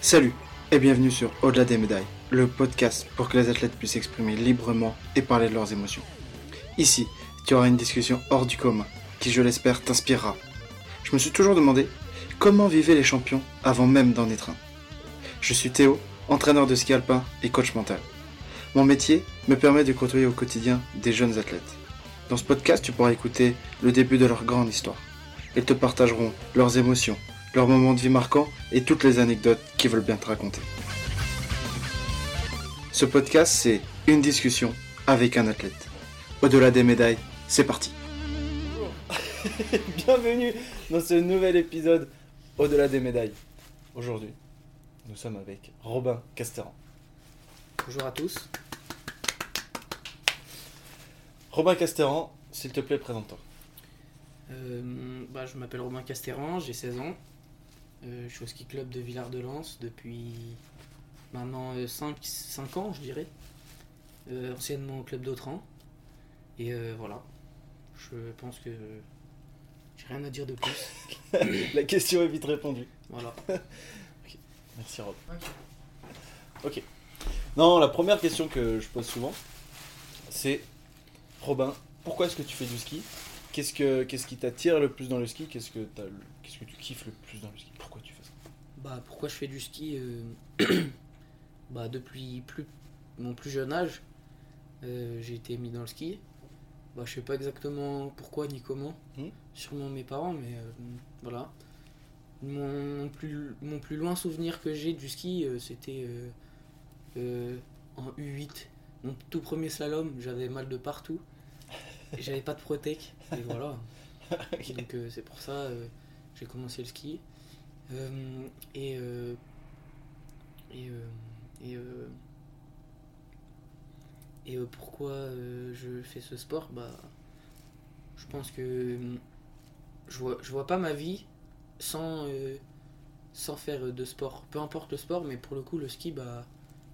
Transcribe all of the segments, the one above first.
Salut et bienvenue sur Au-delà des médailles, le podcast pour que les athlètes puissent s'exprimer librement et parler de leurs émotions. Ici, tu auras une discussion hors du commun qui, je l'espère, t'inspirera. Je me suis toujours demandé comment vivaient les champions avant même d'en être un. Je suis Théo, entraîneur de ski alpin et coach mental. Mon métier me permet de côtoyer au quotidien des jeunes athlètes. Dans ce podcast, tu pourras écouter le début de leur grande histoire. Ils te partageront leurs émotions, leurs moments de vie marquants et toutes les anecdotes qu'ils veulent bien te raconter. Ce podcast, c'est une discussion avec un athlète. Au-delà des médailles, c'est parti. Bienvenue dans ce nouvel épisode Au-delà des médailles. Aujourd'hui, nous sommes avec Robin Casteran. Bonjour à tous. Robin Casteran, s'il te plaît, présente-toi. Euh, bah, je m'appelle Romain Castéran, j'ai 16 ans. Euh, je suis au ski club de Villard-de-Lans depuis maintenant 5, 5 ans, je dirais. Euh, anciennement au club d'Autran. Et euh, voilà. Je pense que j'ai rien à dire de plus. La question est vite répondue. Voilà. Merci Rob. Ok. Non, la première question que je pose souvent, c'est Robin, pourquoi est-ce que tu fais du ski? Qu'est-ce que qu'est-ce qui t'attire le plus dans le ski? Qu'est-ce que t'as le- qu'est-ce que tu kiffes le plus dans le ski? Pourquoi tu fais ça? Bah, pourquoi je fais du ski euh, bah, Depuis plus, mon plus jeune âge, euh, j'ai été mis dans le ski. Bah, je sais pas exactement pourquoi ni comment. Hmm. Sûrement mes parents, mais euh, voilà. Mon, plus, mon plus loin souvenir que j'ai du ski, c'était en U8. Mon tout premier slalom, j'avais mal de partout. J'avais pas de protec. Et voilà. Donc euh, c'est pour ça euh, j'ai commencé le ski. Euh, et euh, et et, et, pourquoi je fais ce sport? Bah je pense que je vois je vois pas ma vie sans sans faire de sport peu importe le sport mais pour le coup le ski bah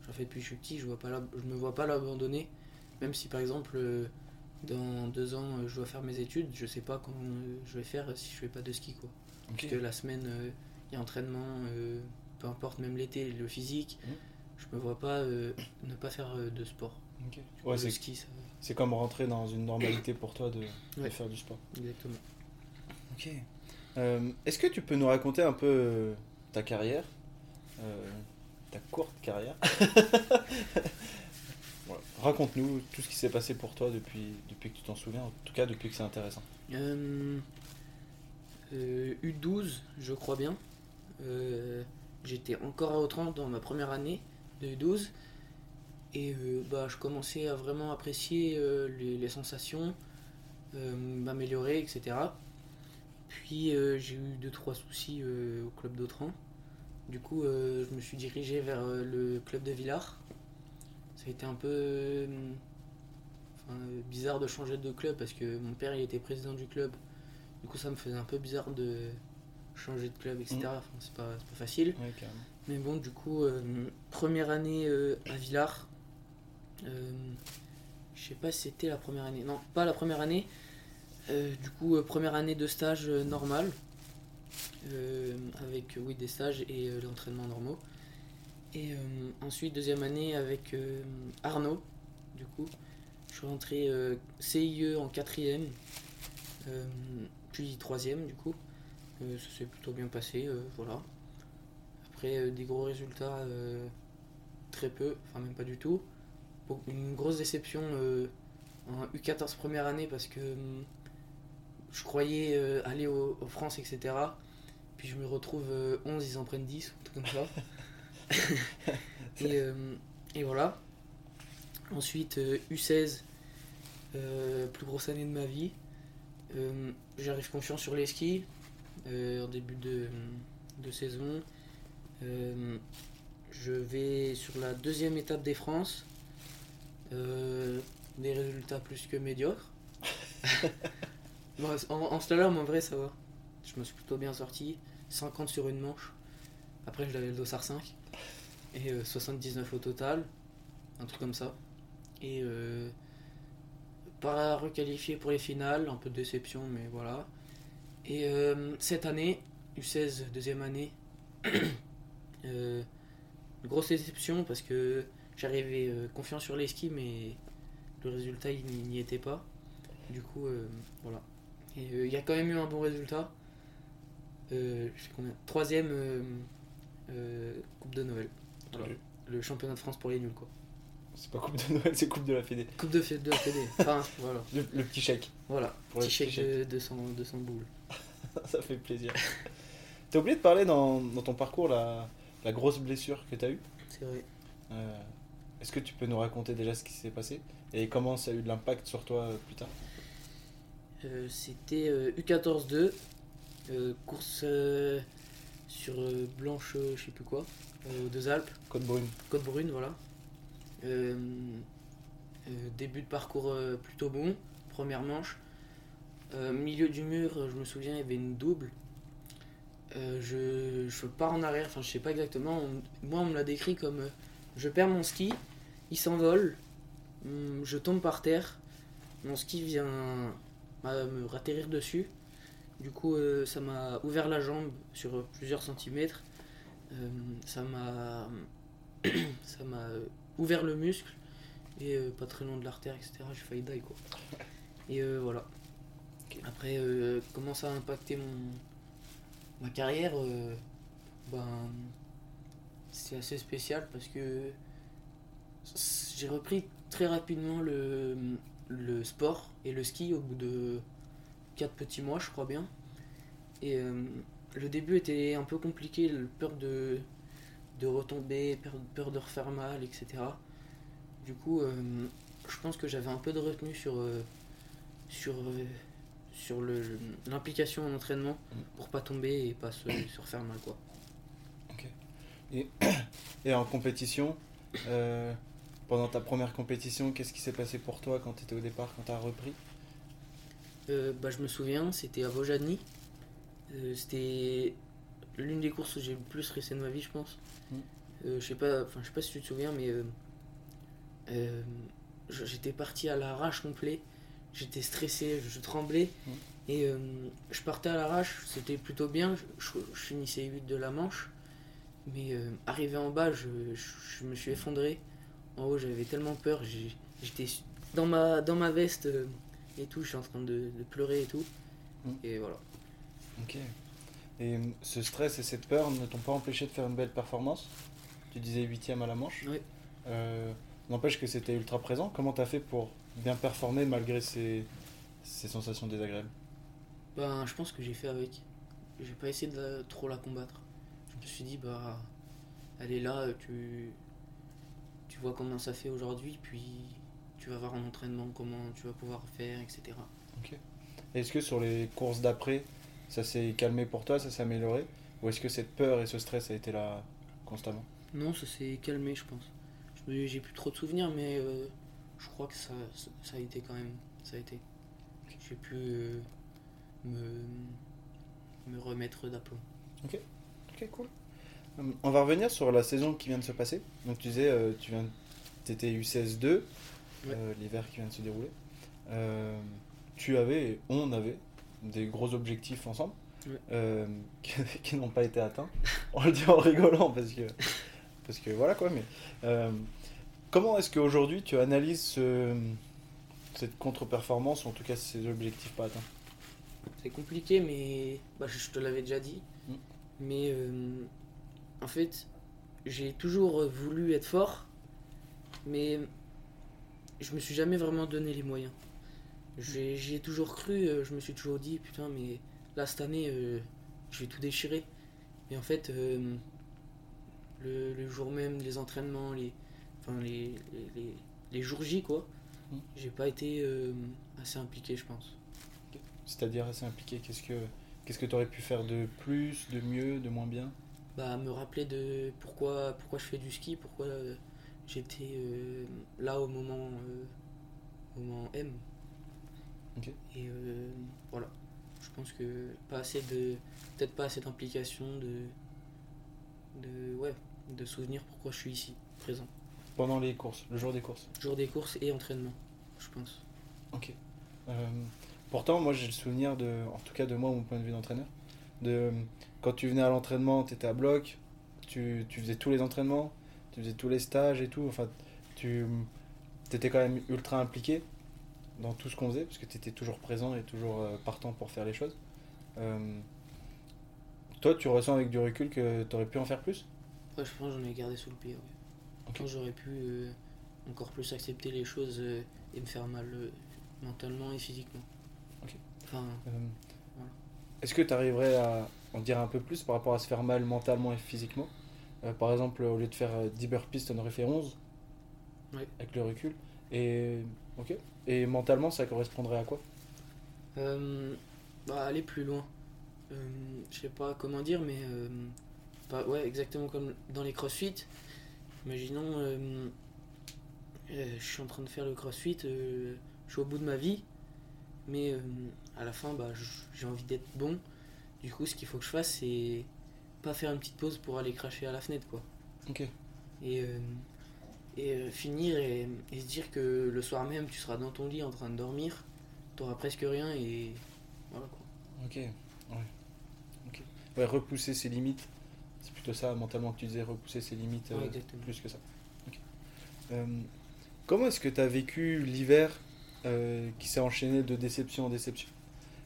j'en fais depuis que je suis petit je vois pas je me vois pas l'abandonner même si par exemple dans deux ans euh, je dois faire mes études je sais pas comment euh, je vais faire si je fais pas de ski quoi parce que la semaine, euh, il y a entraînement, peu importe, même l'été, le physique. Mhm. Je me vois pas ne pas faire de sport. Ouais, c'est ski, ça, c'est comme rentrer dans une normalité pour toi de, faire du sport. exactement. Ok. Euh, Est-ce que tu peux nous raconter un peu ta carrière? Euh, Ta courte carrière. Raconte-nous tout ce qui s'est passé pour toi depuis, que tu t'en souviens, en tout cas depuis que c'est intéressant. Euh, euh, U12, je crois bien. Euh, J'étais encore à Autran dans ma première année de U12. Et euh, bah, je commençais à vraiment apprécier euh, les, sensations, euh, m'améliorer, etc. Puis euh, j'ai eu deux trois soucis euh, au club d'Autran. Du coup, euh, je me suis dirigé vers euh, le club de Villars. Ça a été un peu euh, enfin, bizarre de changer de club parce que mon père il était président du club. Du coup, ça me faisait un peu bizarre de changer de club, etc. Enfin, c'est pas, facile. Mais bon, du coup, euh, première année euh, à Villars. Euh, je sais pas si c'était la première année. Non, pas la première année. Du coup, première année de stage normal. Avec oui, des stages et l'entraînement normaux. Et euh, ensuite, deuxième année avec euh, Arnaud. Du coup, je suis rentré euh, CIE en quatrième. puis troisième, du coup. Ça s'est plutôt bien passé. voilà. Après, des gros résultats, très peu, enfin même pas du tout. Une grosse déception en U14 première année parce que je croyais aller au France, etc. Puis je me retrouve euh, 11, ils en prennent 10, tout comme ça. et, euh, et voilà. Ensuite, euh, U16, euh, plus grosse année de ma vie. Euh, J'arrive confiant sur les skis euh, en début de, de saison. Euh, je vais sur la deuxième étape des France. Euh, des résultats plus que médiocres. Bon, en, en slalom, en vrai, ça va. Je me suis plutôt bien sorti. 50 sur une manche. Après, je l'avais le dossard 5. Et euh, 79 au total. Un truc comme ça. Et euh, pas requalifié pour les finales. Un peu de déception, mais voilà. Et euh, cette année, U16, deuxième année, euh, grosse déception parce que j'arrivais euh, confiant sur les skis, mais le résultat il n'y était pas. Du coup, euh, voilà. Et euh, il y a quand même eu un bon résultat. Euh, je sais combien Troisième euh, euh, Coupe de Noël. Voilà. Le championnat de France pour les nuls, quoi. C'est pas Coupe de Noël, c'est Coupe de la Fédé. Coupe de, de la Fédé. Enfin, voilà. Le, le petit chèque. Voilà. Pour Petit chèque de 200, 200 boules. Ça fait plaisir. T'as oublié de parler dans, dans ton parcours la, la grosse blessure que t'as eue? C'est vrai. Euh, Est-ce que tu peux nous raconter déjà ce qui s'est passé? Et comment ça a eu de l'impact sur toi euh, plus tard? Euh, C'était euh, U14-2. euh, course sur Blanche, je sais plus quoi. Euh, aux Deux Alpes. Côte brune. Côte Brune, voilà. Euh, euh, début de parcours plutôt bon, première manche. Euh, milieu du mur, je me souviens, il y avait une double. Je, je pars en arrière, enfin je sais pas exactement. On- moi, on me l'a décrit comme je perds mon ski, il s'envole, hum, je tombe par terre, mon ski vient à me ratterrir dessus. Du coup, ça m'a ouvert la jambe sur plusieurs centimètres. Euh, ça m'a ça m'a euh, ouvert le muscle et euh, pas très loin de l'artère etc j'ai failli die quoi. Et euh, voilà. Après euh, comment ça a impacté mon ma carrière ben c'est assez spécial parce que j'ai repris très rapidement le, le sport et le ski au bout de 4 petits mois je crois bien. Et le début était un peu compliqué peur de de retomber, peur, peur de refaire mal, etc. Du coup, euh, je pense que j'avais un peu de retenue sur, euh, sur, euh, sur l'implication en entraînement pour pas tomber et pas se, se refaire mal. Quoi. Et en compétition, pendant ta première compétition, qu'est-ce qui s'est passé pour toi quand tu étais au départ, quand tu as repris bah, je me souviens, c'était à Vojadny. Euh, c'était l'une des courses où j'ai le plus stressé de ma vie, je pense. Mm. Euh, je sais pas, enfin, je sais pas si tu te souviens, mais euh, j'étais parti à l'arrache complet. J'étais stressé, je, je tremblais. Mm. Et je partais à l'arrache, c'était plutôt bien. Je, je- je finissais 8 de la manche. Mais arrivé en bas, je, me suis effondré. En haut, j'avais tellement peur. J'étais dans ma, dans ma veste. et tout, je suis en train de, de pleurer et tout. Mm. Et voilà. Ok. Et euh, ce stress et cette peur ne t'ont pas empêché de faire une belle performance? Tu disais huitième à la manche? Oui. Euh, N'empêche que c'était ultra présent. Comment t'as fait pour bien performer malgré ces, ces sensations désagréables? Ben, je pense que j'ai fait avec. J'ai pas essayé de trop la combattre. Je me suis dit, bah, elle est là, tu, tu vois comment ça fait aujourd'hui, puis tu vas voir en entraînement comment tu vas pouvoir faire, etc. Et Est-ce que sur les courses d'après, ça s'est calmé pour toi, ça s'est amélioré Ou est-ce que cette peur et ce stress a été là constamment Non, ça s'est calmé, je pense. J'ai plus trop de souvenirs, mais euh, je crois que ça, ça, ça a été quand même. Ça a été. J'ai pu euh, me, me remettre d'aplomb. Ok, cool. Hum, On va revenir sur la saison qui vient de se passer. Donc tu disais, euh, tu viens, étais U16-2, euh, l'hiver qui vient de se dérouler. Tu avais, on avait, des gros objectifs ensemble, Ouais. euh, qui, qui n'ont pas été atteints. On le dit en rigolant parce que, parce que voilà quoi. Mais euh, comment est-ce qu'aujourd'hui tu analyses ce- cette contre-performance, ou en tout cas ces objectifs pas atteints? C'est compliqué, mais bah, je je te l'avais déjà dit. Mm. Mais euh, en fait, j'ai toujours voulu être fort, mais je me suis jamais vraiment donné les moyens. J'ai- J'y ai toujours cru, euh, je me suis toujours dit, putain, mais là cette année, euh, je vais tout déchirer. Et en fait, euh, le, le jour même, les entraînements, les, enfin, les, les, les- les jours J, quoi, Mm. j'ai pas été euh, assez impliqué, je pense. C'est-à-dire assez impliqué. Qu'est-ce que qu'est-ce que tu aurais pu faire de plus, de mieux, de moins bien? Bah, me rappeler de pourquoi, pourquoi je fais du ski, pourquoi j'étais là au moment, au moment M. Et euh, voilà. Je pense que pas assez de. Peut-être pas assez d'implication, de. de. ouais, de souvenir pourquoi je suis ici, présent. Pendant les courses, le jour des courses. Jour des courses et entraînement, je pense. Ok. Euh, pourtant, moi j'ai le souvenir de, en tout cas de moi, mon point de vue d'entraîneur, de quand tu venais à l'entraînement, tu étais à bloc, tu, tu faisais tous les entraînements, tu faisais tous les stages et tout. Enfin, tu étais quand même ultra impliqué dans tout ce qu'on faisait, parce que tu étais toujours présent et toujours euh, partant pour faire les choses. Euh, toi, tu ressens avec du recul que tu aurais pu en faire plus? Ouais, je pense que j'en ai gardé sous le pied. Ouais. J'aurais pu euh, encore plus accepter les choses euh, et me faire mal mentalement et physiquement. Ok. Enfin, Voilà. Est-ce que tu arriverais à en dire un peu plus par rapport à se faire mal mentalement et physiquement? Par exemple, au lieu de faire euh, 10 burpees, tu en aurais fait 11 Ouais. avec le recul. Et, ok. et mentalement, ça correspondrait à quoi euh, bah, aller plus loin. Euh, je sais pas comment dire, mais euh, pas, ouais, exactement comme dans les crossfit. Imaginons, euh, euh, je suis en train de faire le crossfit, euh, je suis au bout de ma vie, mais euh, à la fin, bah, j'ai envie d'être bon. Du coup, ce qu'il faut que je fasse, c'est pas faire une petite pause pour aller cracher à la fenêtre, quoi. Ok. Et, euh, et euh, finir et, et se dire que le soir même, tu seras dans ton lit en train de dormir, t'auras presque rien et voilà quoi. Ok. Ouais. Ok. Ouais, repousser ses limites. C'est plutôt ça, mentalement, que tu disais, repousser ses limites Ouais, euh, plus que ça. Euh, comment est-ce que tu as vécu l'hiver qui s'est enchaîné de déception en déception?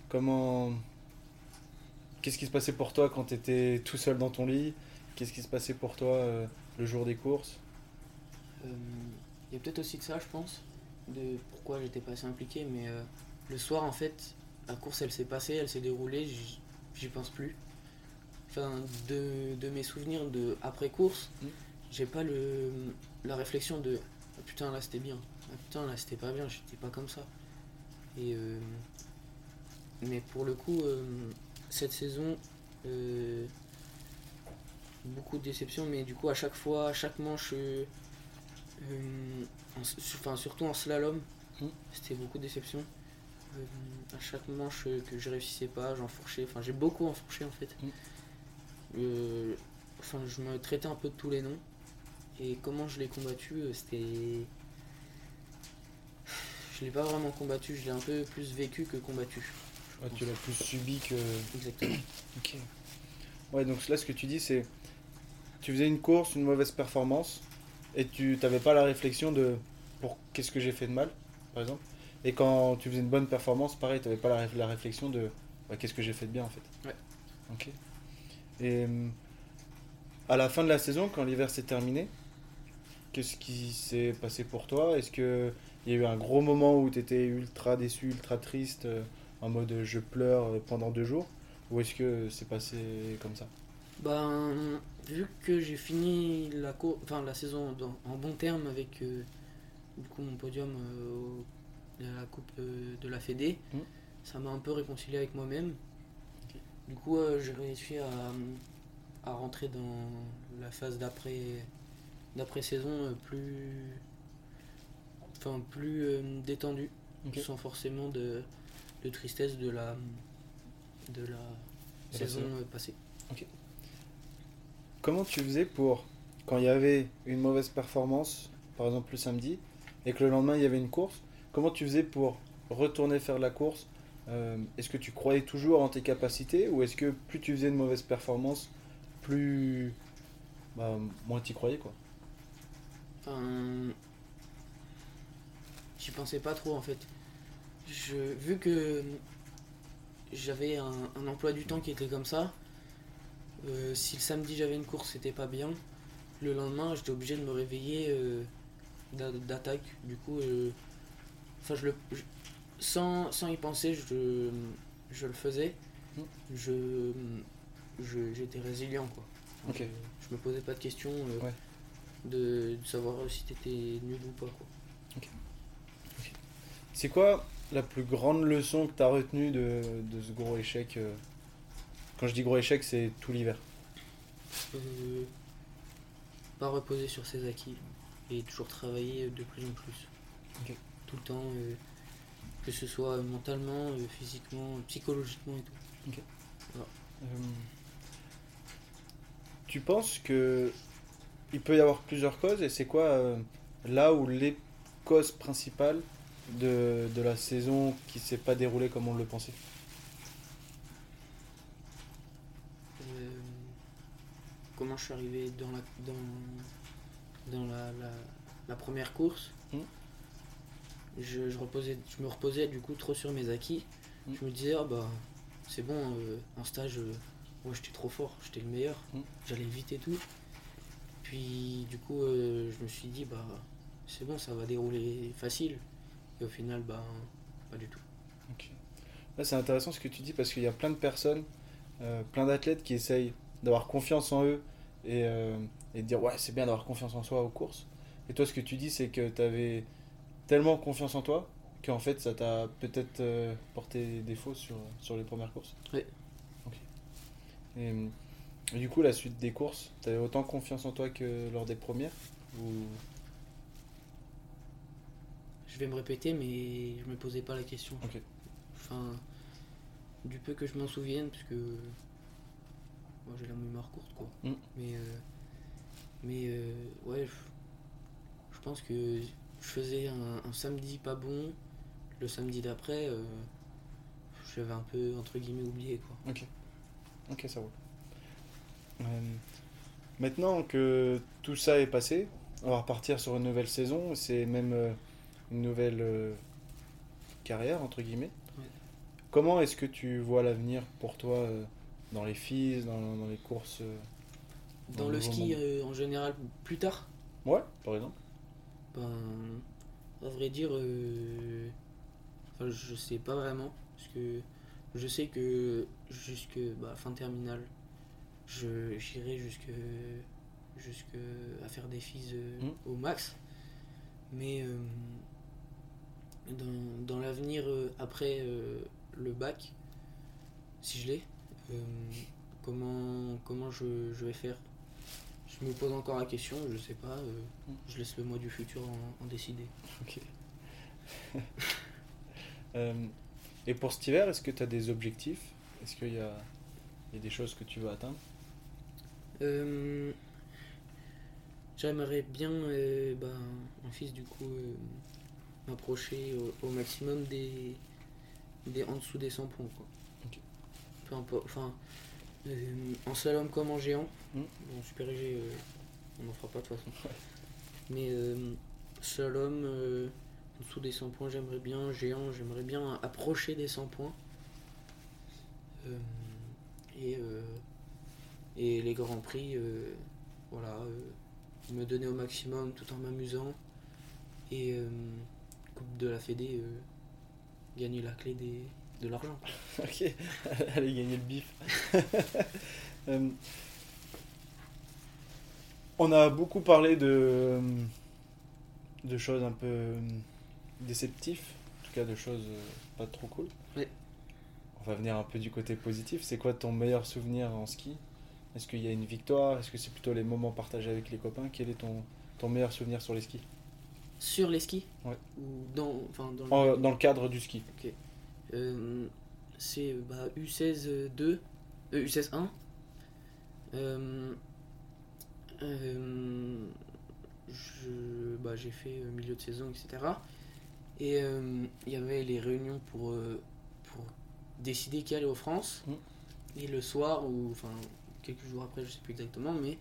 Comment. Qu'est-ce qui se passait pour toi quand tu étais tout seul dans ton lit? Qu'est-ce qui se passait pour toi le jour des courses? Il y a peut-être aussi de ça, je pense, de pourquoi j'étais pas assez impliqué, mais euh, le soir, en fait, la course, elle s'est passée, elle s'est déroulée, j'y- pense plus. Enfin, de, de mes souvenirs de après-course, Mm. j'ai pas le, la réflexion de Ah, putain, là c'était bien, ah, putain, là c'était pas bien, j'étais pas comme ça. Et, euh, mais pour le coup, euh, cette saison, euh, beaucoup de déceptions, mais du coup, à chaque fois, à chaque manche, euh, euh, en enfin, surtout en slalom, Mm. c'était beaucoup de déceptions. Euh, à chaque manche euh, que je réussissais pas, j'enfourchais, enfin, j'ai beaucoup enfourché en fait. Mm. Euh, enfin, je me traitais un peu de tous les noms. Et comment je l'ai combattu, euh, c'était. Je l'ai pas vraiment combattu, je l'ai un peu plus vécu que combattu. Ouais. Tu l'as plus subi que. Exactement. Ok. Ouais, donc là, ce que tu dis, c'est. Tu faisais une course, une mauvaise performance, et tu n'avais pas la réflexion de. Pour qu'est-ce que j'ai fait de mal, par exemple. Et quand tu faisais une bonne performance, pareil, tu n'avais pas la, la réflexion de. bah, qu'est-ce que j'ai fait de bien, en fait. Ouais. Ok. Et. hum, À la fin de la saison, quand l'hiver s'est terminé, qu'est-ce qui s'est passé pour toi? Est-ce que. Il y a eu un gros moment où tu étais ultra déçu, ultra triste, euh, en mode euh, je pleure euh, pendant deux jours? Ou est-ce que c'est passé comme ça? Ben, vu que j'ai fini la, enfin, la saison dans- en bon terme avec euh, du coup, mon podium euh, à la Coupe euh, de la Fédé, Mhm. ça m'a un peu réconcilié avec moi-même. Du coup, j'ai réussi à, à rentrer dans la phase d'après d'après saison plus enfin plus détendue sans forcément de, de tristesse de la de la De la saison saison. passée Comment tu faisais pour, quand il y avait une mauvaise performance, par exemple le samedi, et que le lendemain il y avait une course, comment tu faisais pour retourner faire la course? Euh, Est-ce que tu croyais toujours en tes capacités ou est-ce que plus tu faisais une mauvaise performance, plus bah, moins tu croyais quoi? J'y pensais pas trop en fait. Vu que j'avais un emploi du temps qui était comme ça, euh, si le samedi j'avais une course c'était pas bien, le lendemain j'étais obligé de me réveiller euh, d'a- d'attaque. Du coup, euh, enfin je le, je- sans, sans y penser, je, je le faisais. Mm. Je, je- j'étais résilient quoi. Ok. Je, je me posais pas de questions. Ouais. de, de savoir si t'étais nul ou pas quoi. C'est quoi la plus grande leçon que tu as retenue de, de ce gros échec Quand je dis gros échec, c'est tout l'hiver. Euh, pas reposer sur ses acquis et toujours travailler de plus en plus. Tout le temps, euh, que ce soit mentalement, euh, physiquement, psychologiquement et tout. Tu penses que il peut y avoir plusieurs causes et c'est quoi là où les causes principales de, de la saison qui s'est pas déroulée comme on le pensait Euh, comment je suis arrivé dans la dans dans la, la, la première course, Mm. je, je, reposais, je me reposais du coup trop sur mes acquis. Mm. Je me disais, ah bah c'est bon, euh, en stage, euh, moi j'étais trop fort, j'étais le meilleur, Mm. j'allais vite et tout. Puis du coup, euh, je me suis dit, bah c'est bon, ça va dérouler facile. Et au final, bah pas du tout. Là, c'est intéressant ce que tu dis parce qu'il y a plein de personnes, plein d'athlètes qui essayent d'avoir confiance en eux et, euh, et de dire ouais, c'est bien d'avoir confiance en soi aux courses. Et toi, ce que tu dis, c'est que tu avais tellement confiance en toi qu'en fait, ça t'a peut-être euh, porté défaut sur, sur les premières courses. Oui. Ok. Et, euh, et du coup, la suite des courses, tu avais autant confiance en toi que lors des premières ou... Je vais me répéter, mais je me posais pas la question. Enfin, du peu que je m'en souvienne, puisque moi j'ai la mémoire courte, quoi. Mm. Mais, euh, mais euh, ouais, je, je pense que je faisais un, un samedi pas bon. Le samedi d'après, euh, j'avais un peu entre guillemets oublié, quoi. Ok. Ok, ça roule. Euh, maintenant que tout ça est passé, on va repartir sur une nouvelle saison. C'est même une nouvelle carrière, entre guillemets. Ouais. Comment est-ce que tu vois l'avenir pour toi dans les filles, dans, dans les courses euh, Dans Dans le ski, euh, en général, plus tard, Ouais, par exemple. ben, à vrai dire, euh, enfin, je sais pas vraiment, parce que je sais que jusque bah, fin terminale, je j'irai jusque jusque à faire des filles euh, Mm. au max, mais dans, dans l'avenir après le bac, si je l'ai, comment comment je, je vais faire? Je me pose encore la question, je sais pas. euh, Mm. je laisse le mois du futur en, en décider. Ok. Euh, et pour cet hiver, est-ce que tu as des objectifs? Est-ce qu'il y a, il y a des choses que tu veux atteindre? Euh, J'aimerais bien, euh, ben, mon fils, du coup, euh, m'approcher au, au maximum des, des en dessous des 100 points. Quoi. Peu importe. Enfin, euh, en slalom comme en géant. Mm. Bon, super léger, euh, on n'en fera pas de toute façon. Mais euh, slalom, euh, en dessous des 100 points, j'aimerais bien. Géant, j'aimerais bien approcher des 100 points. Euh, et, euh, et les grands prix, euh, voilà, euh, me donner au maximum tout en m'amusant. Et euh, Coupe de la Fédé, euh, gagner la clé des, de l'argent. Ok, allez gagner le bif. Euh, on a beaucoup parlé de, de choses un peu déceptives, en tout cas de choses pas trop cool. On va venir un peu du côté positif. C'est quoi ton meilleur souvenir en ski? Est-ce qu'il y a une victoire? Est-ce que c'est plutôt les moments partagés avec les copains? Quel est ton, ton meilleur souvenir sur les skis? Sur les skis? Ouais. Ou dans, enfin, dans le- En- Dans le cadre du ski. C'est euh, bah, U16 2, euh, U16 1. Euh, je- bah, j'ai fait milieu de saison, etc. Et il y avait les réunions pour, pour décider qui allait aux France. Mm. Et le soir, ou enfin quelques jours après, je sais plus exactement, mais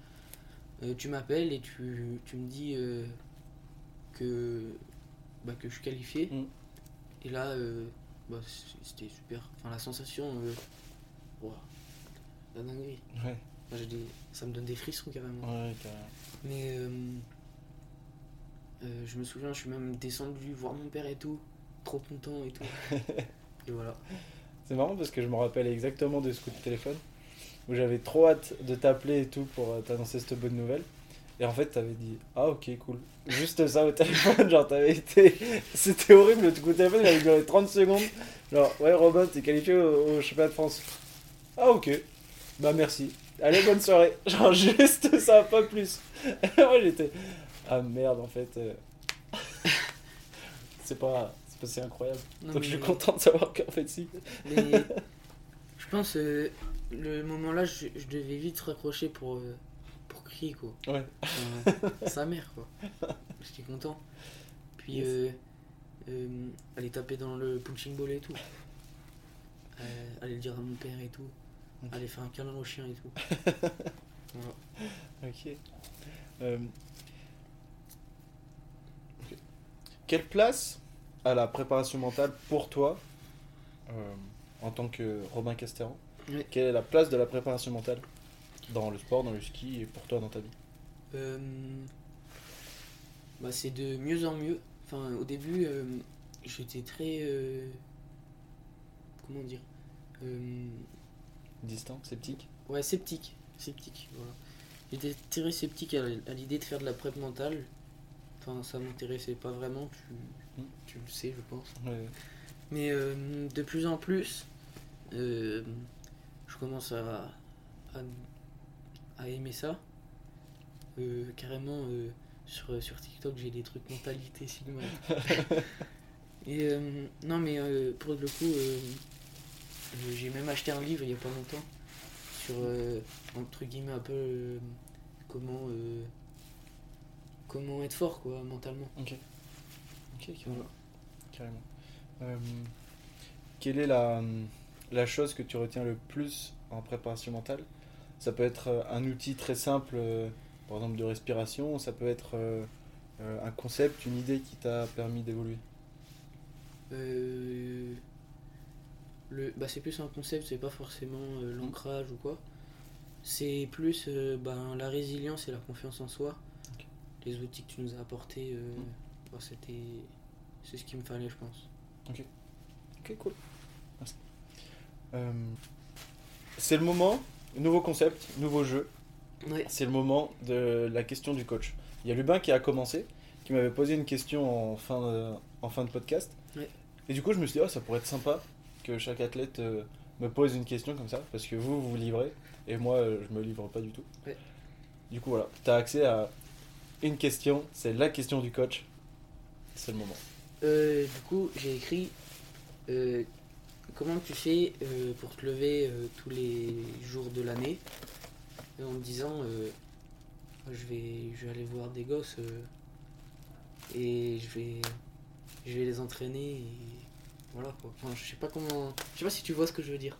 euh, tu m'appelles et tu, tu me dis euh, que, bah, que je suis qualifié. Mm. Et là, euh, bah, c'était super. Enfin, la sensation, euh, ouah, la dinguerie. Ouais, Enfin, j'ai des- ça me donne des frissons carrément. ouais, carrément. Mais euh, euh, je me souviens, je suis même descendu voir mon père et tout, trop content et tout. et voilà. C'est marrant parce que je me rappelle exactement de ce coup de téléphone où j'avais trop hâte de t'appeler et tout pour euh, t'annoncer cette bonne nouvelle. Et en fait, t'avais dit Ah, ok, cool. Juste ça au téléphone, genre, t'avais été. C'était horrible, le coup de téléphone, il avait duré 30 secondes. Genre, ouais, Robin, t'es qualifié au, au championnat de France. Ah, ok. Bah, merci. Allez, bonne soirée. Genre, juste ça, pas plus. Et moi, j'étais Ah, merde, en fait. euh, C'est pas. C'est pas si incroyable. Non, Donc, je suis content de savoir qu'en fait, si. Mais je pense euh, le moment là, je, je devais vite raccrocher pour, euh, quoi. Ouais. Sa mère quoi. J'étais content. Puis Yes. euh, euh, aller taper dans le punching ball et tout. Euh, aller le dire à mon père et tout. Ok. Aller faire un câlin au chien et tout. Voilà. Ok. Euh, quelle place a la préparation mentale pour toi euh, en tant que Robin Casteran Oui. Quelle est la place de la préparation mentale? Dans le sport, dans le ski et pour toi dans ta vie Euh, bah, c'est de mieux en mieux. Enfin, au début, euh, j'étais très. euh, comment dire Distant, sceptique Ouais, sceptique. Sceptique, voilà. J'étais très sceptique à, l'idée de faire de la prep mentale. Enfin, ça m'intéressait pas vraiment, tu, Mm. tu le sais, je pense. Ouais. Mais de plus en plus, je commence à, à, à aimer ça. Euh, carrément, euh, sur, sur TikTok, j'ai des trucs mentalité sigma. Et euh, non, mais pour le coup, j'ai même acheté un livre il y a pas longtemps sur, entre guillemets, un peu comment, comment être fort, quoi, mentalement. Ok. Ok, carrément. Voilà. carrément. Quelle est la, la chose que tu retiens le plus en préparation mentale? Ça peut être euh, un outil très simple, euh, par exemple de respiration, ça peut être euh, un concept, une idée qui t'a permis d'évoluer. Euh, le, bah c'est plus un concept, c'est pas forcément euh, l'ancrage ou quoi. C'est plus euh, ben, la résilience et la confiance en soi. Ok. Les outils que tu nous as apportés, euh, Mm. bah, c'était, c'est ce qu'il me fallait, je pense. Ok, cool. Merci. Euh, c'est le moment, nouveau concept, nouveau jeu. C'est le moment de la question du coach. Il y a Lubin qui a commencé, qui m'avait posé une question en fin de, en fin de podcast. Et du coup, je me suis dit, oh, ça pourrait être sympa que chaque athlète euh, me pose une question comme ça, parce que vous, vous vous livrez, et moi, euh, je me livre pas du tout. Du coup, voilà, tu as accès à une question, c'est la question du coach. C'est le moment. Euh, du coup, j'ai écrit euh, comment tu fais euh, pour te lever euh, tous les jours de l'année? En me disant euh, je, vais, je vais aller voir des gosses et je vais, je vais les entraîner et voilà quoi. Enfin, je sais pas comment. Je sais pas si tu vois ce que je veux dire.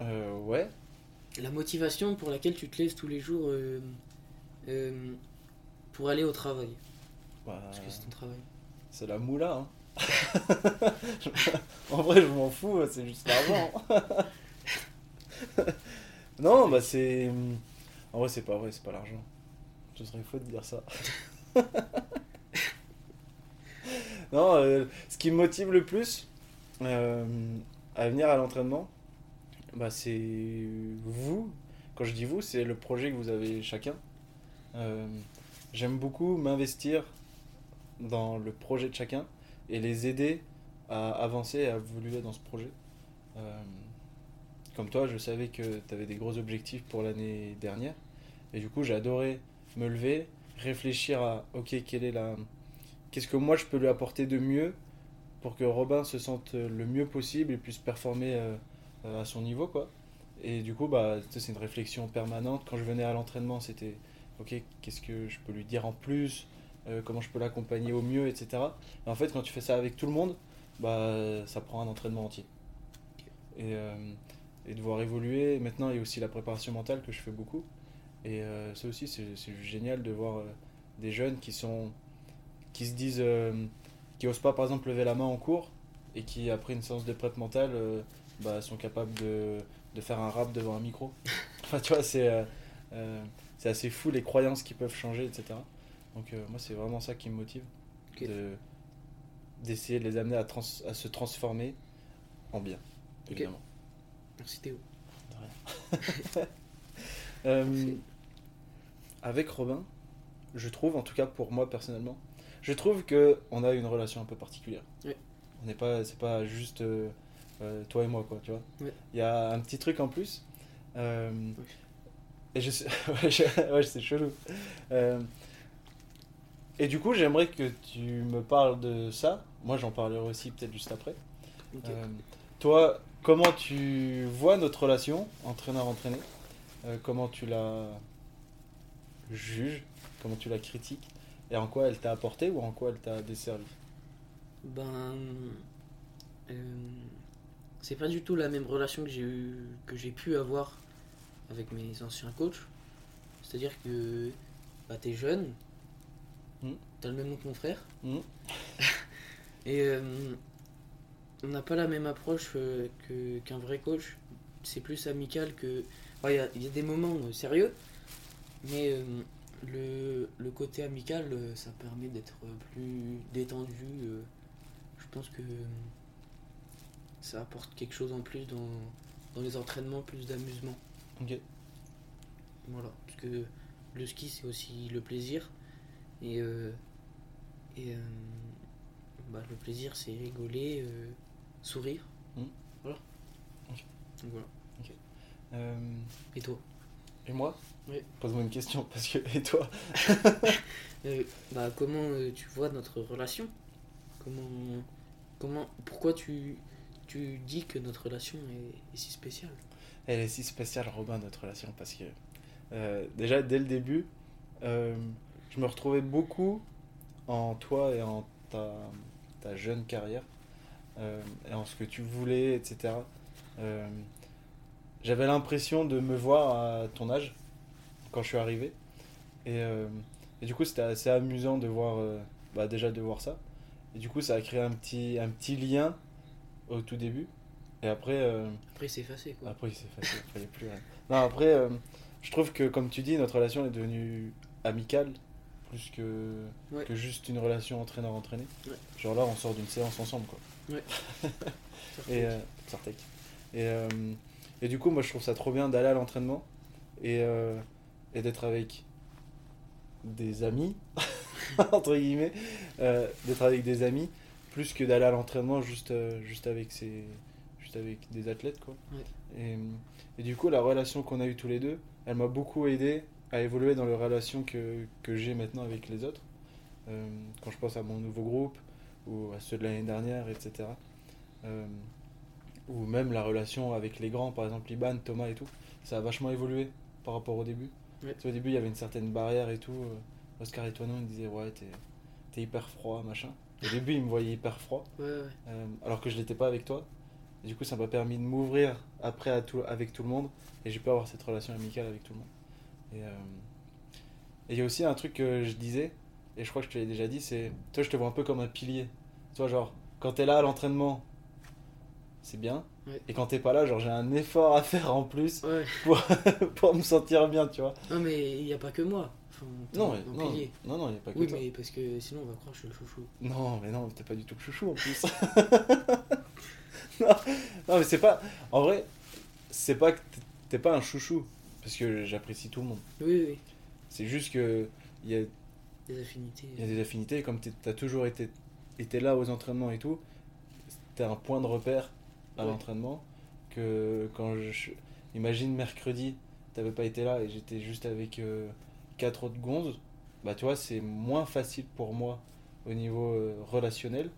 Euh, ouais. La motivation pour laquelle tu te lèves tous les jours pour aller au travail. Bah, Parce que c'est ton travail. C'est la moula, hein. En vrai, je m'en fous, c'est juste l'argent. non, bah c'est. En vrai, c'est pas vrai, c'est pas l'argent. Ce serait faux de dire ça. non, euh, ce qui me motive le plus euh, à venir à l'entraînement, bah c'est vous. Quand je dis vous, c'est le projet que vous avez chacun. Euh, J'aime beaucoup m'investir dans le projet de chacun et les aider à avancer et à évoluer dans ce projet. Euh, comme toi, je savais que tu avais des gros objectifs pour l'année dernière. Et du coup, j'ai adoré me lever, réfléchir à OK, quelle est la qu'est-ce que moi je peux lui apporter de mieux pour que Robin se sente le mieux possible et puisse performer euh, à son niveau quoi. Et du coup, bah, c'est une réflexion permanente. Quand je venais à l'entraînement, c'était OK, qu'est-ce que je peux lui dire en plus? Euh, comment je peux l'accompagner au mieux, etc. Et en fait, quand tu fais ça avec tout le monde, bah, ça prend un entraînement entier. Et, euh, et de voir évoluer. Maintenant, il y a aussi la préparation mentale que je fais beaucoup. Et euh, ça aussi, c'est génial de voir euh, des jeunes qui sont qui se disent, qui osent pas par exemple lever la main en cours et qui après une séance de prep mentale bah, sont capables de, de faire un rap devant un micro. enfin, tu vois, c'est c'est assez fou les croyances qui peuvent changer, etc. Donc euh, moi, c'est vraiment ça qui me motive, de d'essayer de les amener à, trans- à se transformer en bien, évidemment. Merci Théo. Euh, avec Robin, je trouve, en tout cas pour moi personnellement, je trouve que on a une relation un peu particulière. Ouais. On n'est pas, c'est pas juste euh, toi et moi, quoi, tu vois. Ouais. Il y a un petit truc en plus. euh, Et je sais, ouais, je- ouais, c'est chelou. Euh, et du coup, j'aimerais que tu me parles de ça. Moi, j'en parlerai aussi peut-être juste après. Euh, toi, comment tu vois notre relation entraîneur-entraîné? Euh, Comment tu la juges? Comment tu la critiques? Et en quoi elle t'a apporté ou en quoi elle t'a desservi? Ben, euh, c'est pas du tout la même relation que j'ai eu, que j'ai pu avoir avec mes anciens coachs. C'est-à-dire que bah, t'es jeune, Mm. t'as le même nom que mon frère, Hmm Et euh, on n'a pas la même approche euh, que- qu'un vrai coach. C'est plus amical que. enfin, Il y, a- il y a des moments euh, sérieux, mais euh, le, le côté amical, ça permet d'être plus détendu. je pense que ça apporte quelque chose en plus dans, dans les entraînements, plus d'amusement. Ok. Voilà, parce que le ski c'est aussi le plaisir et euh, et euh, bah, le plaisir c'est rigoler, euh, sourire. Mhm. Voilà. Ok. Donc voilà. Et toi? et moi? Oui. Pose-moi une question, parce que. Et toi? Bah comment tu vois notre relation? Comment comment pourquoi tu tu dis que notre relation est, est si spéciale? Elle est si spéciale, Robin, notre relation, parce que euh, déjà, dès le début, euh, je me retrouvais beaucoup en toi et en ta, ta jeune carrière, euh, et en ce que tu voulais, etc. Euh, J'avais l'impression de me voir à ton âge, quand je suis arrivé. Et, euh, et du coup, c'était assez amusant de voir, bah, déjà de voir ça. Et du coup, ça a créé un petit, un petit lien au tout début. Et après... Après c'est effacé quoi. après, il s'est facile, il fallait plus rien. Non, après, je trouve que, comme tu dis, notre relation est devenue amicale, plus que, Ouais. que juste une relation entraîneur-entraîné. Ouais. Genre là, on sort d'une séance ensemble, quoi. Et, euh. Et, euh, et du coup, moi, je trouve ça trop bien d'aller à l'entraînement et, euh, et d'être avec des amis, entre guillemets, euh, d'être avec des amis, plus que d'aller à l'entraînement juste, juste, avec ses, juste avec des athlètes, quoi. Et, et du coup, la relation qu'on a eue tous les deux, elle m'a beaucoup aidé à évoluer dans les relations que, que j'ai maintenant avec les autres. Euh, quand je pense à mon nouveau groupe ou à ceux de l'année dernière, etc. Euh, ou même la relation avec les grands, par exemple Liban, Thomas et tout, ça a vachement évolué par rapport au début. Ouais. Au début, il y avait une certaine barrière et tout. euh, Oscar et toi, non, ils disaient Ouais, t'es t'es hyper froid, machin. Au début, ils me voyaient hyper froid, Ouais ouais. euh, alors que je l'étais pas avec toi. Et du coup, ça m'a permis de m'ouvrir après à tout, avec tout le monde et j'ai pu avoir cette relation amicale avec tout le monde. Et euh, et il y a aussi un truc que je disais, et je crois que je te l'ai déjà dit, c'est toi, je te vois un peu comme un pilier. Tu vois, genre, quand t'es là à l'entraînement, c'est bien. Ouais. Et quand t'es pas là, genre, j'ai un effort à faire en plus Ouais. pour me sentir bien, tu vois. Non mais il n'y a pas que moi. Enfin, Non, mais, non, Pilier. non, non, il n'y a pas que Oui toi. mais parce que sinon on va croire que je suis le chouchou. Non, mais non, t'es pas du tout le chouchou en plus. non, non, mais c'est pas. En vrai, c'est pas que t'es pas un chouchou. Parce que j'apprécie tout le monde. Oui oui. C'est juste que il y a, Des affinités. il y a des affinités. Comme t'es- t'as toujours été, été là aux entraînements et tout, t'as un point de repère à Ouais. l'entraînement. Que quand je. Imagine mercredi, t'avais pas été là et j'étais juste avec euh, quatre autres gonzes. Bah, tu vois, c'est moins facile pour moi au niveau euh, relationnel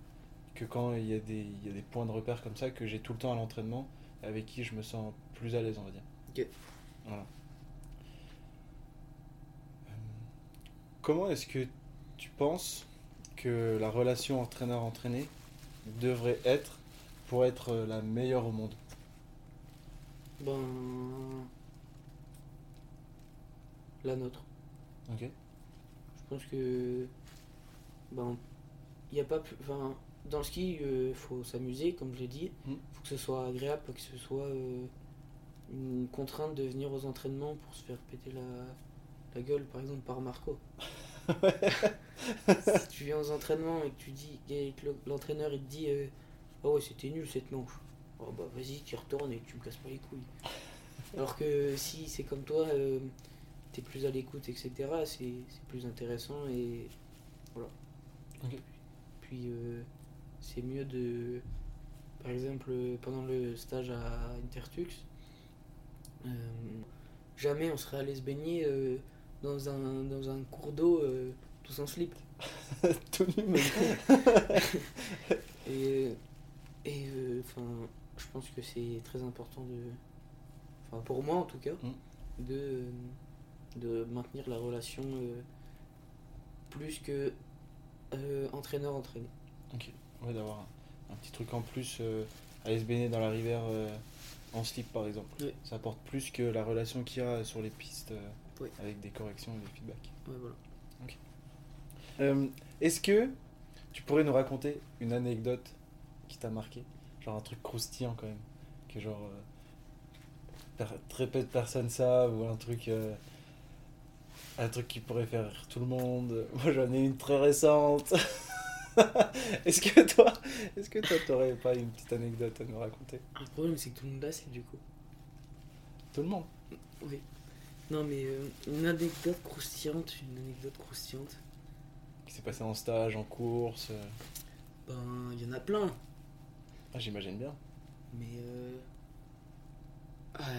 que quand il y, a des, il y a des points de repère comme ça que j'ai tout le temps à l'entraînement avec qui je me sens plus à l'aise, on va dire. Ok. Voilà. Euh, Comment est-ce que tu penses que la relation entraîneur-entraîné devrait être pour être euh, la meilleure au monde? Ben la nôtre. Ok Je pense que ben il y a pas plus enfin dans le ski il faut s'amuser comme je l'ai dit. Mm. faut que ce soit agréable pas que ce soit euh, une contrainte de venir aux entraînements pour se faire péter la, la gueule par exemple par Marco. si tu viens aux entraînements et que tu dis l'entraîneur il te dit euh, ah ouais c'était nul cette manche. Oh bah vas-y tu y retournes et tu me casses pas les couilles. Alors que si c'est comme toi euh, t'es plus à l'écoute, etc., c'est plus intéressant et voilà. Puis euh, c'est mieux de. Par exemple, pendant le stage à Intertux, jamais on serait allé se baigner dans, un, dans un cours d'eau euh, tous en slip. Tout nu, mais Et, et euh, je pense que c'est très important de. Pour moi en tout cas, Mm. de, euh, de maintenir la relation euh, plus que euh, entraîneur-entraîné. Ok, ouais, d'avoir un, un petit truc en plus, euh, aller se baigner dans la rivière euh, en slip par exemple. Ça apporte plus que la relation qu'il y a sur les pistes euh, avec des corrections et des feedbacks. Ouais, voilà. Euh, Est-ce que tu pourrais nous raconter une anecdote qui t'a marqué? Genre un truc croustillant quand même. Que genre. euh, très peu de personnes savent ou un truc. un truc qui pourrait faire rire tout le monde. Moi j'en ai une très récente. est-ce que toi. Est-ce que toi t'aurais pas une petite anecdote à nous raconter? Le problème, c'est que tout le monde a, c'est du coup. Tout le monde? Oui. Non, mais euh, une anecdote croustillante, une anecdote croustillante. Qui s'est passé en stage, en course. euh, Ben, il y en a plein. Ah, j'imagine bien. Mais euh... ah,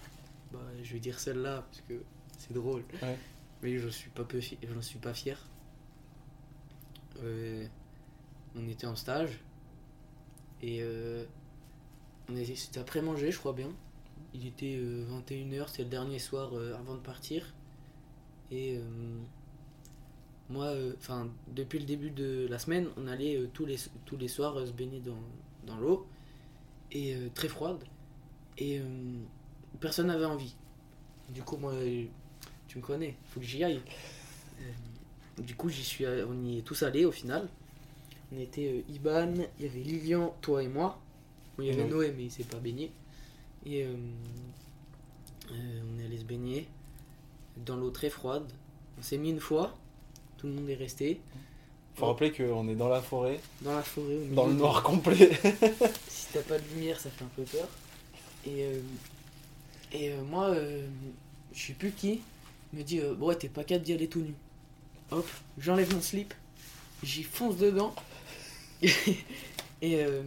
bah, je vais dire celle-là parce que c'est drôle. Ouais. Mais je suis pas peu fi- j'en suis pas fier. Euh, on était en stage. Et euh, c'était après manger, je crois bien. Il était 21h, c'était le dernier soir euh, avant de partir. Et euh, moi, enfin, depuis le début de la semaine, on allait euh, tous, les, tous les soirs euh, se baigner dans, dans l'eau. Et euh, très froide. Et euh, personne n'avait envie. Du coup moi euh, tu me connais faut que j'y aille. Euh, du coup j'y suis on y est tous allés au final on était euh, Iban il y avait Lilian toi et moi Bon, il y avait. Noé mais il s'est pas baigné et euh, euh, on est allé se baigner dans l'eau très froide on s'est mis une fois tout le monde est resté Faut rappeler qu'on est dans la forêt, dans la forêt au dans le noir complet. si t'as pas de lumière, ça fait un peu peur. Et, euh, et euh, moi, euh, je sais plus qui, me dit Bon, ouais, t'es pas capable d'y aller tout nu. Hop, j'enlève mon slip, j'y fonce dedans. Et euh,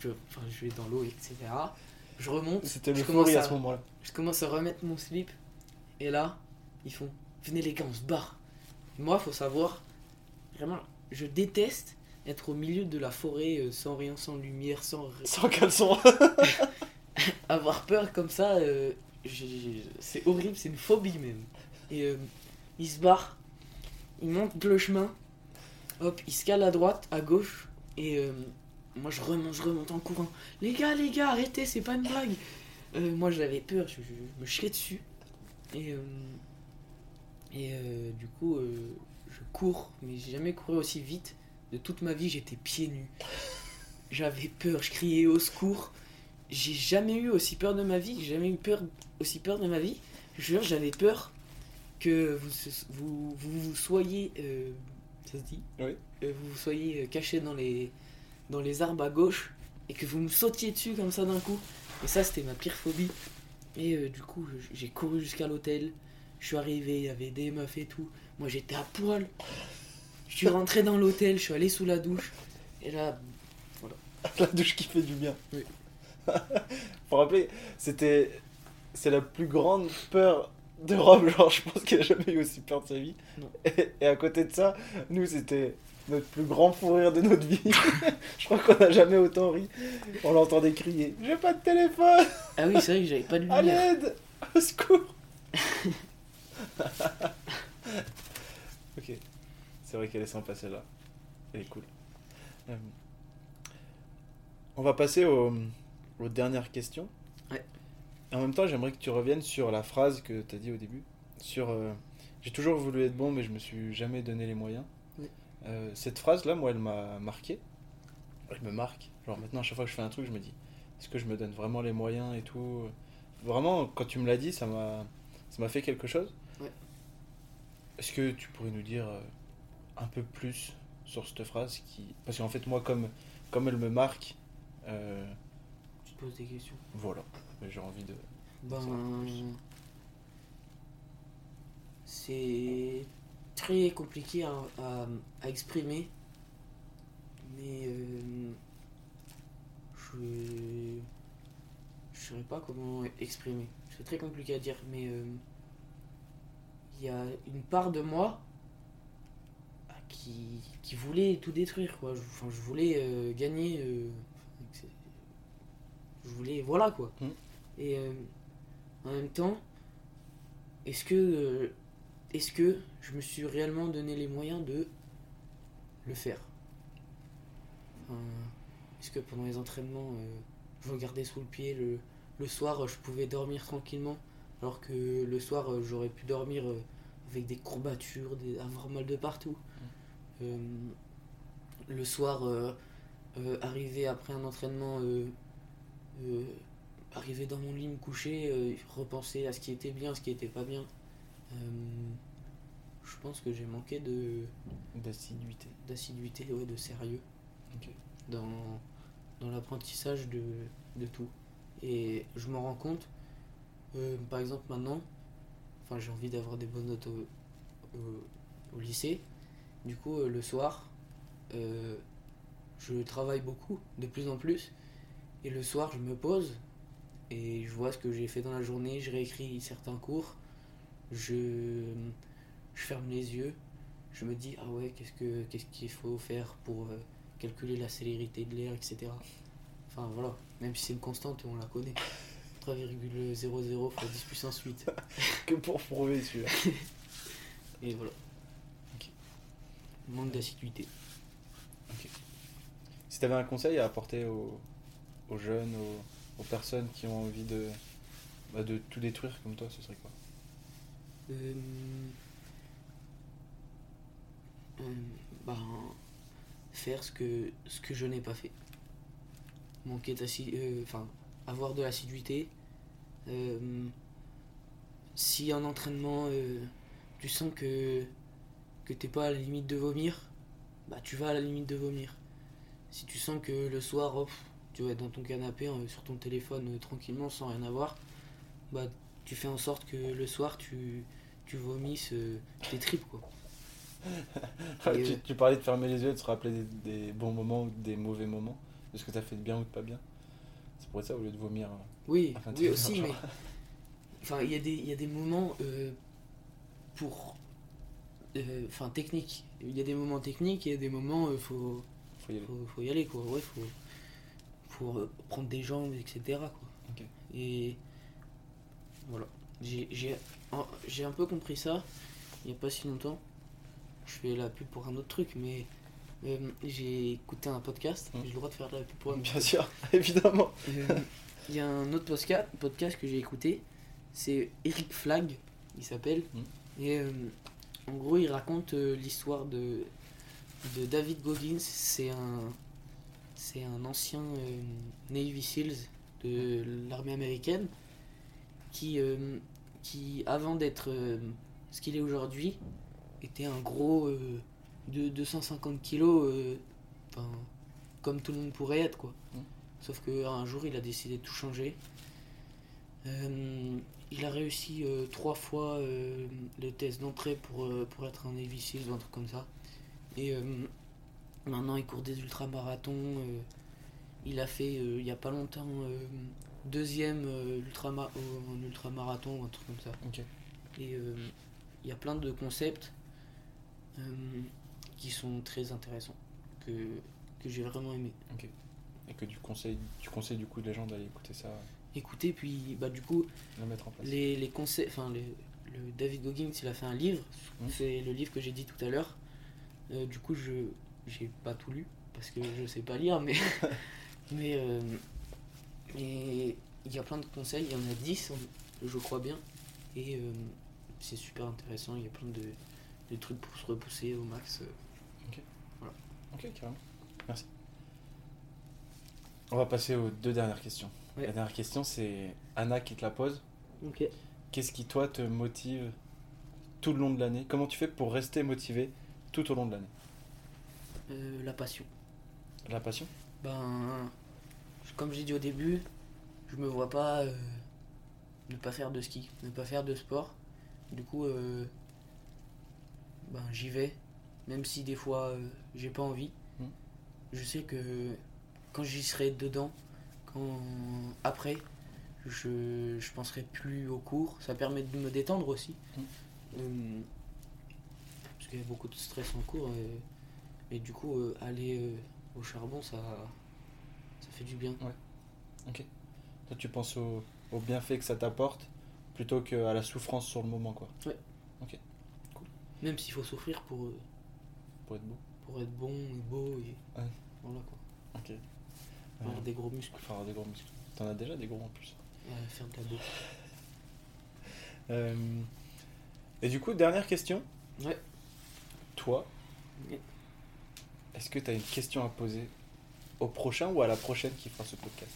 je, je vais dans l'eau, etc. Je remonte, C'était je l'euphorie commence à ce moment-là. je commence à remettre mon slip. Et là, ils font Venez les gars, on se barre. Moi, faut savoir, vraiment, je déteste être au milieu de la forêt euh, sans rien, sans lumière, sans Sans caleçon. avoir peur comme ça. euh, c'est horrible, c'est une phobie même. Et euh, ils se barrent, ils montent le chemin, hop, ils se calent à droite, à gauche. Et euh, moi, je remonte, je remonte en courant. Les gars, les gars, arrêtez, c'est pas une blague. Euh, moi, j'avais peur, je, me chiais dessus. Et, euh, et du coup, je cours, mais j'ai jamais couru aussi vite. De toute ma vie, j'étais pieds nus. J'avais peur, je criais au secours. J'ai jamais eu aussi peur de ma vie, j'ai jamais eu peur, aussi peur de ma vie. Je jure, j'avais peur que vous, vous soyez. Ça se dit Oui. Euh, vous soyez euh, caché dans les, dans les arbres à gauche et que vous me sautiez dessus comme ça d'un coup. Et ça, c'était ma pire phobie. Et euh, du coup, j'ai couru jusqu'à l'hôtel. Je suis arrivé, il y avait des meufs et tout. Moi, j'étais à poil. Je suis rentré dans l'hôtel, je suis allé sous la douche. Et là, la douche qui fait du bien. Oui. Faut rappeler, c'était. C'est la plus grande peur d'Europe. Genre, je pense qu'il a jamais eu aussi peur de sa vie. Et, et à côté de ça, nous, c'était notre plus grand fou rire de notre vie. je crois qu'on n'a jamais autant ri. On l'entendait crier J'ai pas de téléphone ah oui, c'est vrai que j'avais pas de À lumière. l'aide Au secours Ok. C'est vrai qu'elle est sympa celle-là. Elle est cool. Euh, On va passer au- aux dernières questions. Ouais. Et en même temps, j'aimerais que tu reviennes sur la phrase que tu as dit au début. Sur euh, J'ai toujours voulu être bon, mais je me suis jamais donné les moyens. Oui. Euh, cette phrase-là, moi, elle m'a marqué. Elle me marque. Genre maintenant, à chaque fois que je fais un truc, je me dis est-ce que je me donne vraiment les moyens et tout? Vraiment, quand tu me l'as dit, ça m'a ça m'a fait quelque chose. Est-ce que tu pourrais nous dire euh, un peu plus sur cette phrase qui parce qu'en fait moi comme comme elle me marque euh, Tu te poses des questions. voilà j'ai envie de Ben, c'est très compliqué à, à- à exprimer, mais euh, je je saurais pas comment exprimer. C'est très compliqué à dire, mais euh, il y a une part de moi ah, qui, qui voulait tout détruire quoi. Je, enfin, je voulais euh, gagner. euh, je voulais voilà quoi. Mm. Et euh, en même temps, est-ce que, euh, est-ce que je me suis réellement donné les moyens de le faire? Enfin, Est-ce que pendant les entraînements, euh, je regardais sous le pied, le, le soir, je pouvais dormir tranquillement, alors que le soir, euh, j'aurais pu dormir avec des courbatures, des, avoir mal de partout? Euh, le soir, arriver après un entraînement, arriver dans mon lit, me coucher, euh, repenser à ce qui était bien, ce qui était pas bien. Euh, je pense que j'ai manqué de D'assiduité. d'assiduité, ouais, de sérieux dans, dans l'apprentissage de, de tout. Et je m'en rends compte, euh, par exemple maintenant, enfin j'ai envie d'avoir des bonnes notes au, au- au lycée. Du coup, le soir, je travaille beaucoup, de plus en plus. Et le soir, je me pose et je vois ce que j'ai fait dans la journée, je réécris certains cours, je, je ferme les yeux, je me dis, ah ouais, qu'est-ce que qu'est-ce qu'il faut faire pour euh, calculer la célérité de l'air, etc. Enfin voilà, même si c'est une constante, on la connaît. 3,00 fois 10 puissance 8. Que pour prouver celui-là. Et voilà. Manque d'assiduité. Si tu avais un conseil à apporter aux, aux jeunes, aux, personnes qui ont envie de, bah, de tout détruire comme toi, ce serait quoi Euh, euh, ben, faire ce que, ce que je n'ai pas fait. Manquer d'assi- euh, enfin, avoir de l'assiduité. Euh, si en entraînement, tu sens que, que t'es pas à la limite de vomir, bah tu vas à la limite de vomir. Si tu sens que le soir, tu vas être dans ton canapé, euh, sur ton téléphone, euh, tranquillement, sans rien avoir, bah tu fais en sorte que le soir, tu, tu vomisses euh, tes tripes, quoi. Et, tu, euh, tu parlais de fermer les yeux, de se rappeler des, des bons moments ou des mauvais moments, de ce que tu as fait de bien ou de pas bien. C'est pour ça au lieu de vomir. Oui, oui aussi, genre- mais enfin il y a des il y a des moments pour euh, enfin techniques. Il y a des moments techniques il y a des moments euh, faut, Faut y aller. faut faut y aller quoi. Ouais, faut faut euh, prendre des jambes etc quoi. Et voilà. J'ai un peu compris ça il y a pas si longtemps. Je fais la pub pour un autre truc mais euh, j'ai écouté un podcast, Mm. j'ai le droit de faire de la pub pour un Bien sûr, évidemment. euh, Il y a un autre podcast, podcast que j'ai écouté, c'est Eric Flag, il s'appelle. Mm. Et euh, en gros, il raconte l'histoire de, de David Goggins. C'est un, c'est un ancien euh, Navy SEALs de l'armée américaine qui, euh, qui avant d'être euh, ce qu'il est aujourd'hui, était un gros de 250 kilos, comme tout le monde pourrait être, quoi. Mm. Sauf qu'un jour, il a décidé de tout changer. Euh, il a réussi euh, trois fois euh, le test d'entrée pour, pour être un Navy Seals ou un truc comme ça. Et maintenant, il court des ultramarathons. euh, il a fait, euh, il y a pas longtemps, euh, deuxième euh, ultrama au- en ultramarathon ou un truc comme ça. Et il y a plein de concepts qui sont très intéressants, que, que j'ai vraiment aimé. Et que tu conseilles, tu conseilles du coup les gens d'aller écouter ça, Écoutez, puis bah, du coup, le mettre en place. les, les conseils, enfin, les- le David Goggins, il a fait un livre, Mhm. c'est le livre que j'ai dit tout à l'heure. Euh, du coup, je j'ai pas tout lu parce que je sais pas lire, mais mais euh, mais il y a plein de conseils, il y en a 10, je crois bien, et euh, c'est super intéressant. Il y a plein de, de trucs pour se repousser au max. euh. Ok, carrément. Merci. On va passer aux deux dernières questions. Ouais. La dernière question, c'est Anna qui te la pose. Ok. Qu'est-ce qui, toi, te motive tout le long de l'année? Comment tu fais pour rester motivé tout au long de l'année? Euh, la passion. La passion? Ben, comme j'ai dit au début, je me vois pas euh, ne pas faire de ski, ne pas faire de sport. Du coup, euh, ben j'y vais, même si des fois j'ai pas envie. Mm. Je sais que quand j'y serai dedans, quand après, je, je penserai plus au cours. Ça permet de me détendre aussi. Mm. Euh, parce qu'il y a beaucoup de stress en cours. Et, et du coup, euh, aller euh, au charbon, ça, ça fait du bien. Toi, tu penses au, au bienfait que ça t'apporte plutôt qu'à la souffrance sur le moment, quoi. Même s'il faut souffrir pour, euh, Pour être beau. pour être bon et beau. Et Ouais. Voilà quoi. Ok. Avoir Euh, des gros muscles, faut avoir des gros muscles. T'en as déjà des gros en plus. euh, faire de la. Euh, Et du coup, dernière question. Ouais. Toi, Ouais. Est-ce que tu as une question à poser au prochain ou à la prochaine qui fera ce podcast?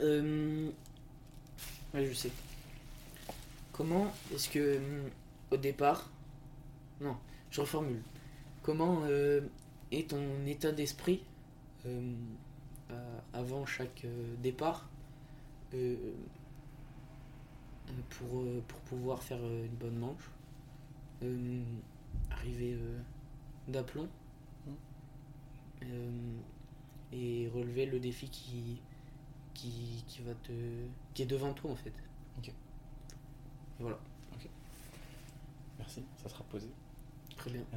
Euh, Ouais, je sais. Comment est-ce que hum, au départ, non, je reformule. Comment euh, est ton état d'esprit euh, euh, avant chaque euh, départ euh, euh, pour, euh, pour pouvoir faire euh, une bonne manche, euh, arriver euh, d'aplomb euh, et relever le défi qui, qui, qui va te qui est devant toi en fait. Ok. Voilà, Merci, ça sera posé. très bien. Euh,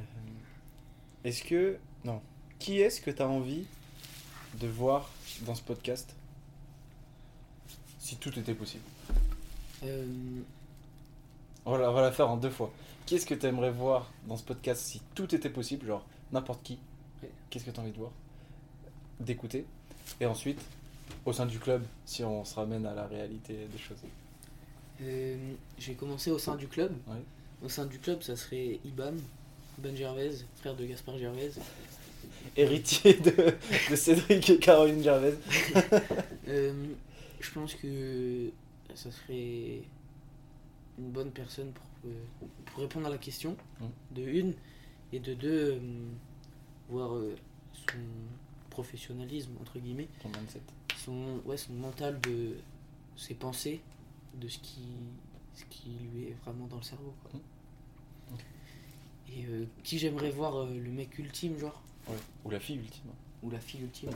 Est-ce que. Non. Qui est-ce que tu as envie de voir dans ce podcast Si tout était possible? Euh, On va, la- on va la faire en deux fois. Qui est-ce que tu aimerais voir dans ce podcast si tout était possible Genre n'importe qui. Qu'est-ce que tu as envie de voir D'écouter. Et ensuite, au sein du club, si on se ramène à la réalité des choses. euh, J'ai commencé au sein du club. Au sein du club, ça serait Iban, Iban Gervais, frère de Gaspard Gervais. Héritier de, de Cédric et Caroline Gervais. Euh, je pense que ça serait une bonne personne pour, euh, pour répondre à la question, Mm. de une, et de deux, euh, voir euh, son professionnalisme, entre guillemets, mindset. son, ouais, son mental de ses pensées, de ce qui, ce qui lui est vraiment dans le cerveau. quoi. Mm. Et euh, qui j'aimerais voir euh, le mec ultime, genre Ouais. Ou la fille ultime. ou la fille ultime.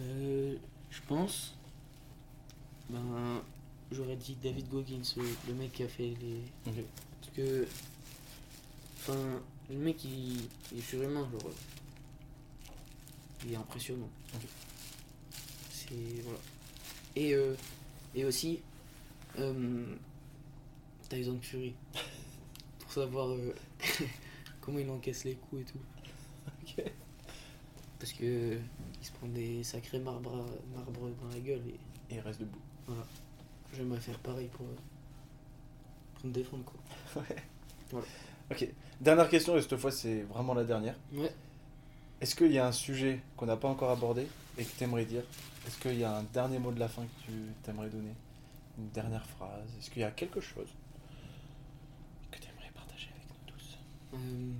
Euh, je pense. Ben, j'aurais dit David Goggins, le, mec qui a fait les. Parce que. Enfin, le mec il, il est surhumain, genre. Il est impressionnant. C'est. Voilà. Et, euh, et aussi. euh, Tyson Fury. Pour savoir euh, comment il encaisse les coups et tout. Ok. Parce que il se prend des sacrés marbres, marbres dans la gueule et Et il reste debout. J'aimerais faire pareil pour, euh, pour me défendre quoi. Ok. Dernière question, et cette fois c'est vraiment la dernière. Ouais. Est-ce qu'il y a un sujet qu'on n'a pas encore abordé et que tu aimerais dire? Est-ce qu'il y a un dernier mot de la fin que tu t'aimerais donner? Une dernière phrase? Est-ce qu'il y a quelque chose que tu aimerais partager avec nous tous? Euh,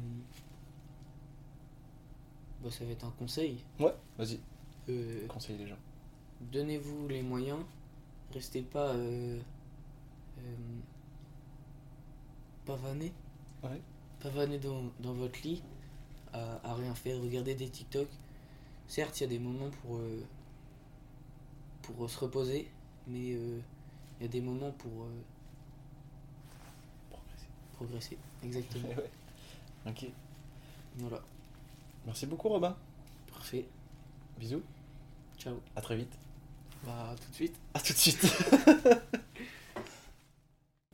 bah, ça va être un conseil. Ouais, vas-y, Euh, conseille les gens. Donnez-vous les moyens. Restez pas euh, euh, pavané. Ouais. Pavané dans, dans votre lit à, à rien faire, regarder des TikTok. Certes, il y a des moments pour, euh, pour se reposer, mais euh, il y a des moments pour euh, Progresser. progresser. Exactement. Ouais. Ok. voilà. Merci beaucoup Robin. Parfait. Bisous. Ciao. À très vite. Bah, tout de suite. À tout de suite.